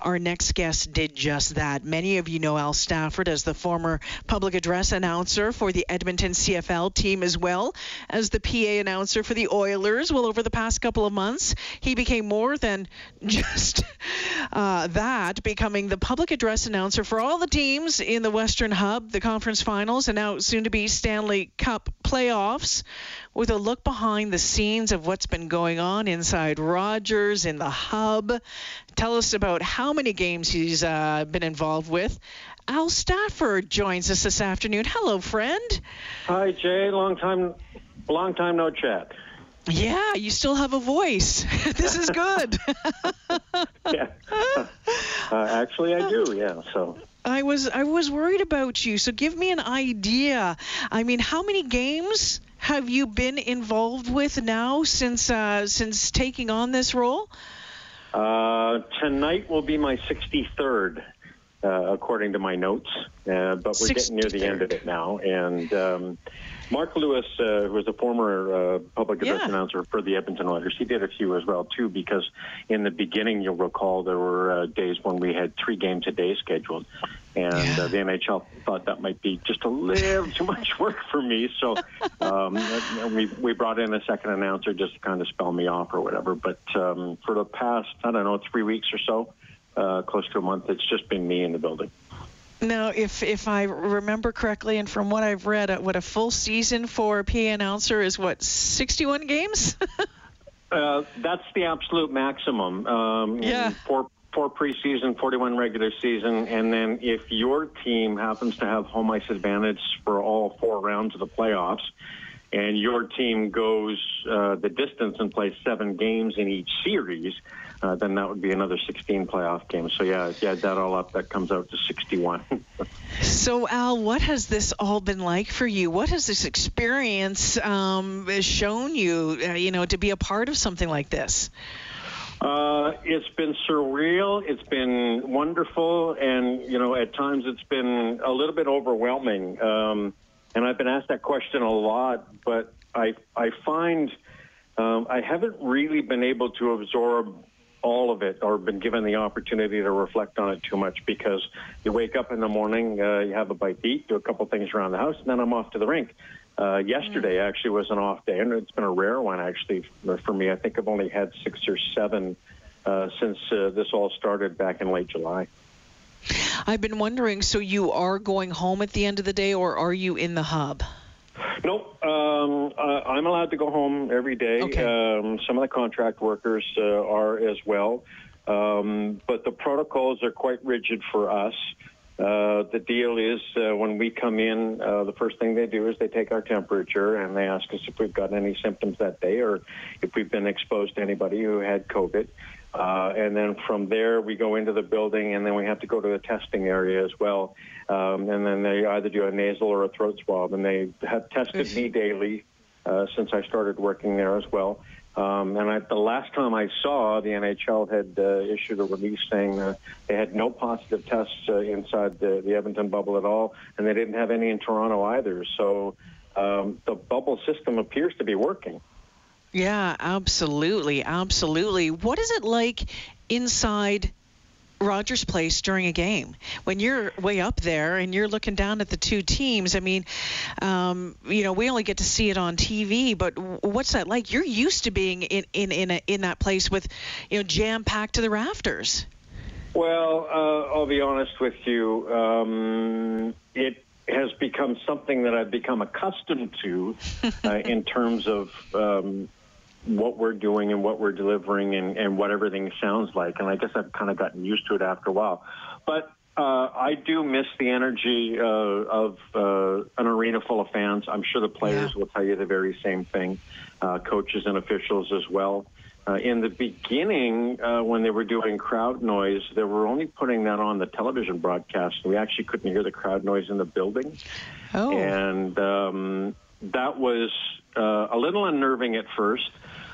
Our next guest did just that. Many of you know Al Stafford as the former public address announcer for the Edmonton CFL team, as well as the PA announcer for the Oilers. Well, over the past couple of months, he became more than just uh, that, becoming the public address announcer for all the teams in the Western Hub, the conference finals, and now soon to be Stanley Cup playoffs with a look behind the scenes of what's been going on inside Rogers in the hub. Tell us about how many games he's uh, been involved with. Al Stafford joins us this afternoon. Hello, friend. Hi, Jay. Long time, long time no chat. Yeah, you still have a voice. this is good. yeah. Uh, actually, I do. Yeah. So. I was I was worried about you. So give me an idea. I mean, how many games have you been involved with now since uh, since taking on this role? Uh, tonight will be my 63rd, uh, according to my notes. Uh, but we're 63rd. getting near the end of it now, and. Um, Mark Lewis, uh, who was a former uh, public address yeah. announcer for the Edmonton Oilers, he did a few as well too. Because in the beginning, you'll recall there were uh, days when we had three games a day scheduled, and yeah. uh, the NHL thought that might be just a little too much work for me. So um, we we brought in a second announcer just to kind of spell me off or whatever. But um, for the past I don't know three weeks or so, uh, close to a month, it's just been me in the building. Now, if if I remember correctly, and from what I've read, uh, what a full season for a PA announcer is what 61 games. uh, that's the absolute maximum. Um, yeah. Four four preseason, 41 regular season, and then if your team happens to have home ice advantage for all four rounds of the playoffs, and your team goes uh, the distance and plays seven games in each series, uh, then that would be another 16 playoff games. So yeah, yeah, that all up, that comes out to 61. so Al, what has this all been like for you? What has this experience um, shown you? Uh, you know, to be a part of something like this. Uh, it's been surreal. It's been wonderful, and you know, at times it's been a little bit overwhelming. Um, and I've been asked that question a lot, but I I find um, I haven't really been able to absorb all of it or been given the opportunity to reflect on it too much because you wake up in the morning, uh, you have a bite to eat, do a couple things around the house, and then I'm off to the rink. Uh, yesterday mm. actually was an off day, and it's been a rare one actually for me. I think I've only had six or seven uh, since uh, this all started back in late July. I've been wondering. So you are going home at the end of the day, or are you in the hub? Nope. Um, uh, I'm allowed to go home every day. Okay. Um, some of the contract workers uh, are as well. Um, but the protocols are quite rigid for us. Uh, the deal is uh, when we come in, uh, the first thing they do is they take our temperature and they ask us if we've got any symptoms that day or if we've been exposed to anybody who had COVID. Uh, and then from there, we go into the building, and then we have to go to the testing area as well. Um, and then they either do a nasal or a throat swab, and they have tested me daily uh, since I started working there as well. Um, and I, the last time I saw, the NHL had uh, issued a release saying uh, they had no positive tests uh, inside the, the Edmonton bubble at all, and they didn't have any in Toronto either. So um, the bubble system appears to be working. Yeah, absolutely, absolutely. What is it like inside Rogers Place during a game when you're way up there and you're looking down at the two teams? I mean, um, you know, we only get to see it on TV, but what's that like? You're used to being in in in, a, in that place with, you know, jam packed to the rafters. Well, uh, I'll be honest with you. Um, it has become something that I've become accustomed to uh, in terms of um, what we're doing and what we're delivering and, and what everything sounds like. And I guess I've kind of gotten used to it after a while. But uh, I do miss the energy uh, of uh, an arena full of fans. I'm sure the players yeah. will tell you the very same thing, uh, coaches and officials as well. Uh, in the beginning, uh, when they were doing crowd noise, they were only putting that on the television broadcast. We actually couldn't hear the crowd noise in the building. Oh. And um, that was a little unnerving at first.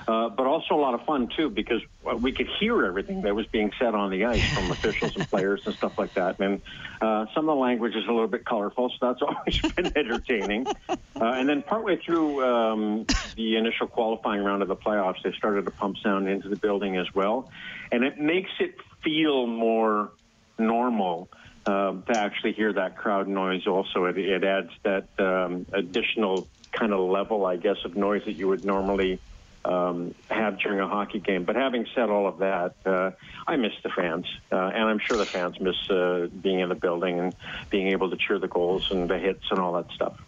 Uh, but also a lot of fun too because we could hear everything that was being said on the ice from officials and players and stuff like that. And uh, some of the language is a little bit colorful, so that's always been entertaining. Uh, and then partway through um, the initial qualifying round of the playoffs, they started to pump sound into the building as well, and it makes it feel more normal. Uh, to actually hear that crowd noise also it, it adds that um, additional kind of level i guess of noise that you would normally um, have during a hockey game. But having said all of that, uh, I miss the fans, uh, and I'm sure the fans miss uh, being in the building and being able to cheer the goals and the hits and all that stuff.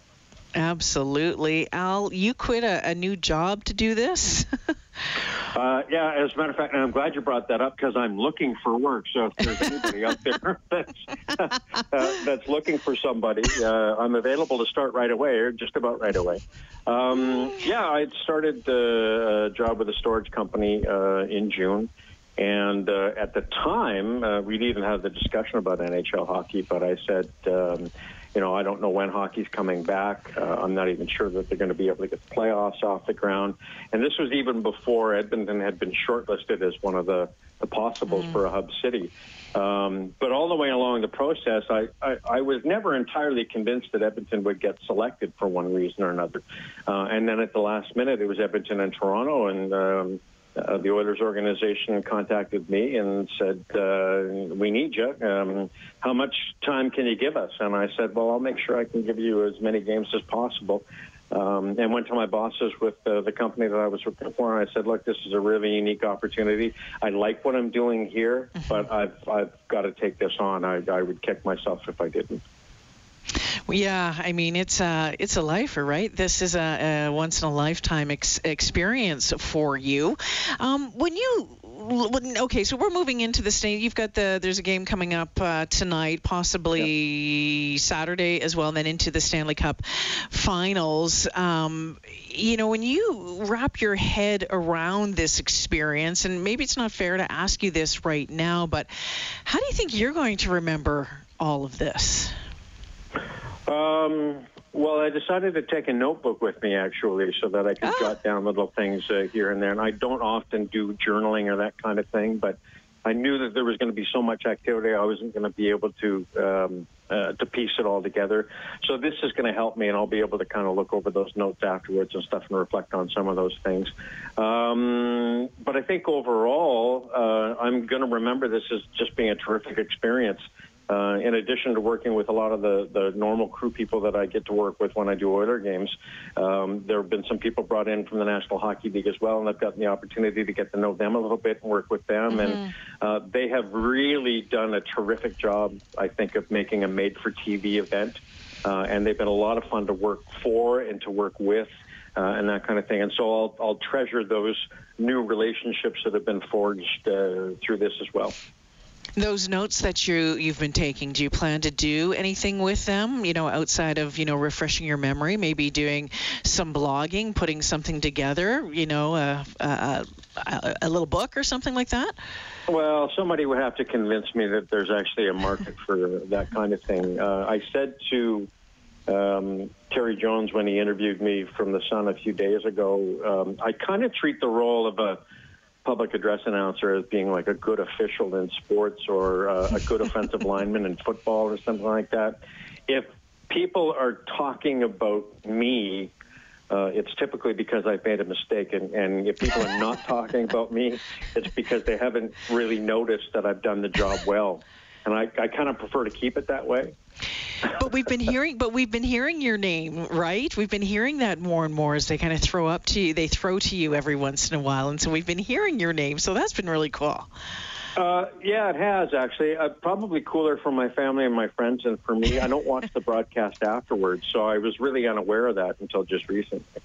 Absolutely. Al, you quit a, a new job to do this? uh, yeah, as a matter of fact, and I'm glad you brought that up because I'm looking for work. So if there's anybody out there that's, uh, that's looking for somebody, uh, I'm available to start right away, or just about right away. Um, yeah, I started a job with a storage company uh, in June. And uh, at the time, uh, we didn't even have the discussion about NHL hockey, but I said, um, you know, I don't know when hockey's coming back. Uh, I'm not even sure that they're going to be able to get the playoffs off the ground. And this was even before Edmonton had been shortlisted as one of the, the possibles mm. for a hub city. Um, but all the way along the process, I, I, I was never entirely convinced that Edmonton would get selected for one reason or another. Uh, and then at the last minute, it was Edmonton and Toronto, and um, uh, the Oilers organization contacted me and said, uh, "We need you. Um, how much time can you give us?" And I said, "Well, I'll make sure I can give you as many games as possible." Um, and went to my bosses with uh, the company that I was working for, and I said, "Look, this is a really unique opportunity. I like what I'm doing here, mm-hmm. but I've I've got to take this on. I, I would kick myself if I didn't." Yeah, I mean it's a it's a lifer, right? This is a, a once in a lifetime ex- experience for you. Um, when you okay, so we're moving into the state. You've got the there's a game coming up uh, tonight, possibly yep. Saturday as well, and then into the Stanley Cup Finals. Um, you know, when you wrap your head around this experience, and maybe it's not fair to ask you this right now, but how do you think you're going to remember all of this? Um, well, I decided to take a notebook with me actually, so that I could ah. jot down little things uh, here and there. And I don't often do journaling or that kind of thing, but I knew that there was going to be so much activity, I wasn't going to be able to um, uh, to piece it all together. So this is going to help me, and I'll be able to kind of look over those notes afterwards and stuff and reflect on some of those things. Um, but I think overall, uh, I'm going to remember this as just being a terrific experience. Uh, in addition to working with a lot of the, the normal crew people that I get to work with when I do Oiler games, um, there have been some people brought in from the National Hockey League as well, and I've gotten the opportunity to get to know them a little bit and work with them. Mm-hmm. And uh, they have really done a terrific job, I think, of making a made for TV event. Uh, and they've been a lot of fun to work for and to work with. Uh, and that kind of thing. And so I'll, I'll treasure those new relationships that have been forged uh, through this as well those notes that you you've been taking do you plan to do anything with them you know outside of you know refreshing your memory maybe doing some blogging putting something together you know a, a, a, a little book or something like that well somebody would have to convince me that there's actually a market for that kind of thing uh, i said to um, Terry Jones when he interviewed me from the Sun a few days ago. Um, I kind of treat the role of a public address announcer as being like a good official in sports or uh, a good offensive lineman in football or something like that. If people are talking about me, uh, it's typically because I've made a mistake. And, and if people are not talking about me, it's because they haven't really noticed that I've done the job well. And I, I kind of prefer to keep it that way but we've been hearing, but we've been hearing your name, right? We've been hearing that more and more as they kind of throw up to you. They throw to you every once in a while, and so we've been hearing your name. So that's been really cool. Uh, yeah, it has actually. Uh, probably cooler for my family and my friends, and for me, I don't watch the broadcast afterwards, so I was really unaware of that until just recently.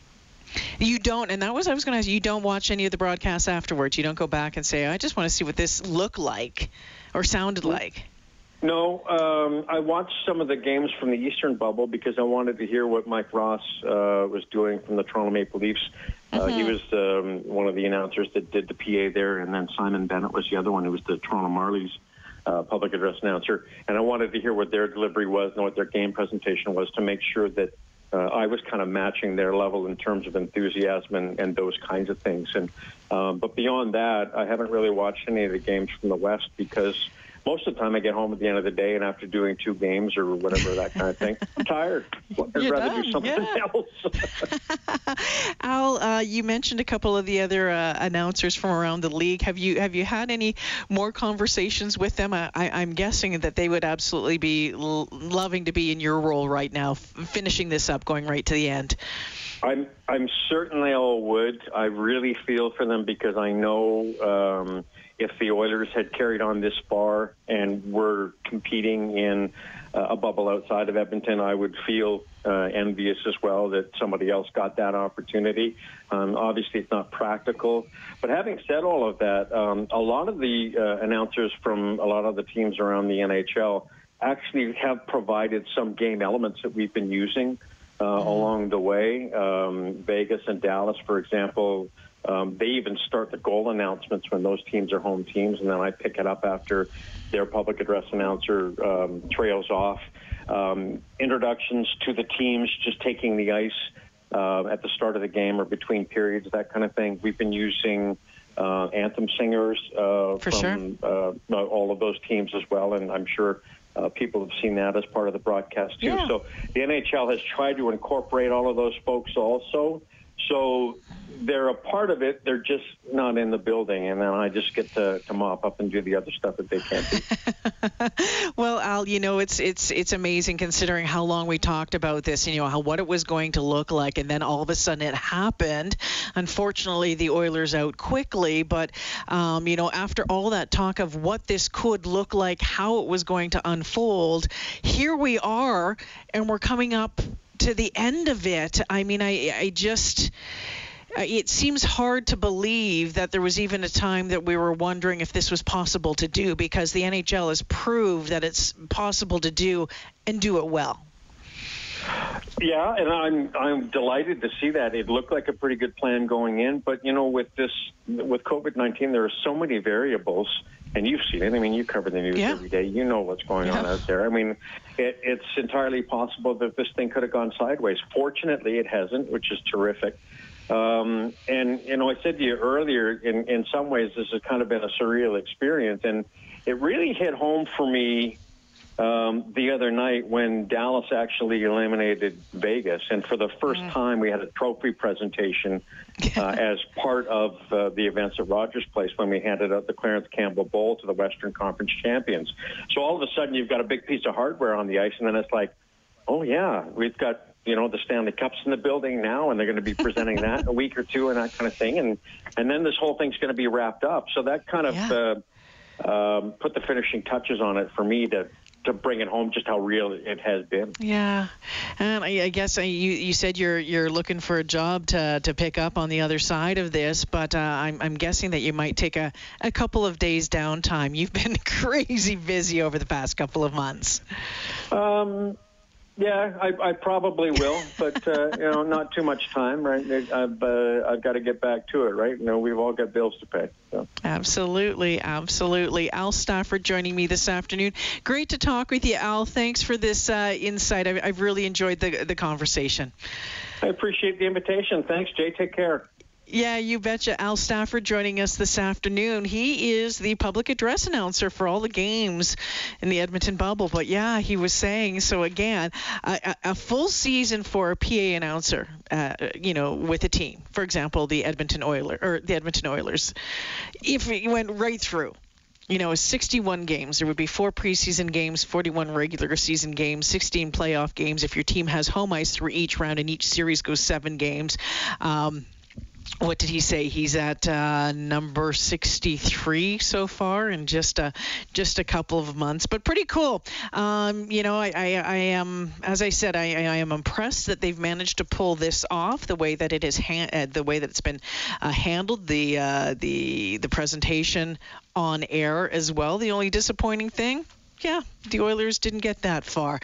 You don't, and that was I was going to ask. You don't watch any of the broadcasts afterwards. You don't go back and say, "I just want to see what this looked like or sounded like." No, um, I watched some of the games from the Eastern bubble because I wanted to hear what Mike Ross uh, was doing from the Toronto Maple Leafs. Uh, mm-hmm. He was um, one of the announcers that did the PA there, and then Simon Bennett was the other one who was the Toronto Marlies uh, public address announcer. And I wanted to hear what their delivery was and what their game presentation was to make sure that uh, I was kind of matching their level in terms of enthusiasm and, and those kinds of things. And um, but beyond that, I haven't really watched any of the games from the West because most of the time I get home at the end of the day and after doing two games or whatever that kind of thing, I'm tired. I'd You're rather done, do something yeah. else. Al, uh, you mentioned a couple of the other uh, announcers from around the league. Have you have you had any more conversations with them? I, I'm guessing that they would absolutely be l- loving to be in your role right now, f- finishing this up, going right to the end. I'm I'm certain they all would. I really feel for them because I know um, if the Oilers had carried on this far and were competing in uh, a bubble outside of Edmonton, I would feel uh, envious as well that somebody else got that opportunity. Um, obviously, it's not practical. But having said all of that, um, a lot of the uh, announcers from a lot of the teams around the NHL actually have provided some game elements that we've been using uh, along the way. Um, Vegas and Dallas, for example, um, they even start the goal announcements when those teams are home teams, and then I pick it up after their public address announcer um, trails off. Um, introductions to the teams, just taking the ice uh, at the start of the game or between periods, that kind of thing. We've been using uh, anthem singers uh, from uh, all of those teams as well, and I'm sure uh, people have seen that as part of the broadcast too. Yeah. So the NHL has tried to incorporate all of those folks also. So they're a part of it. They're just not in the building, and then I just get to, to mop up and do the other stuff that they can't do. well, Al, you know it's it's it's amazing considering how long we talked about this, and you know how what it was going to look like, and then all of a sudden it happened. Unfortunately, the Oilers out quickly, but um, you know after all that talk of what this could look like, how it was going to unfold, here we are, and we're coming up to the end of it. I mean, I I just. Uh, it seems hard to believe that there was even a time that we were wondering if this was possible to do because the NHL has proved that it's possible to do and do it well. Yeah, and I'm I'm delighted to see that. It looked like a pretty good plan going in, but you know, with this with COVID nineteen, there are so many variables, and you've seen it. I mean, you cover the news Yeah. every day. You know what's going on out there. I mean, it, it's entirely possible that this thing could have gone sideways. Fortunately, it hasn't, which is terrific. Um, and you know, I said to you earlier, in in some ways, this has kind of been a surreal experience, and it really hit home for me um, the other night when Dallas actually eliminated Vegas, and for the first time we had a trophy presentation uh, as part of uh, the events at Rogers Place when we handed out the Clarence Campbell Bowl to the Western Conference champions. So all of a sudden you've got a big piece of hardware on the ice, and then it's like, oh yeah, we've got you know the Stanley Cups in the building now, and they're going to be presenting that in a week or two and that kind of thing, and and then this whole thing's going to be wrapped up. So that kind of Yeah. uh, um, put the finishing touches on it for me to to bring it home just how real it has been. Yeah, and I, I guess you you said you're you're looking for a job to to pick up on the other side of this, but uh, I'm I'm guessing that you might take a a couple of days downtime. You've been crazy busy over the past couple of months. Um, yeah, I, I probably will, but uh, you know, not too much time, right? I've uh, I've got to get back to it, right? You know, we've all got bills to pay. So. Absolutely, absolutely. Al Stafford joining me this afternoon. Great to talk with you, Al. Thanks for this uh, insight. I, I've really enjoyed the the conversation. I appreciate the invitation. Thanks, Jay. Take care. Yeah, you betcha. Al Stafford joining us this afternoon. He is the public address announcer for all the games in the Edmonton bubble. But yeah, he was saying so again, a, a- full season for a PA announcer, uh, you know, with a team. For example, the Edmonton Oilers or the Edmonton Oilers, if it went right through. You know, 61 games. There would be four preseason games, 41 regular season games, 16 playoff games. If your team has home ice through each round, and each series goes seven games. Um, what did he say? He's at uh, number 63 so far in just a just a couple of months, but pretty cool. Um, you know, I, I, I am, as I said, I, I am impressed that they've managed to pull this off the way that it is, ha- uh, the way that it's been uh, handled, the uh, the the presentation on air as well. The only disappointing thing, yeah, the Oilers didn't get that far.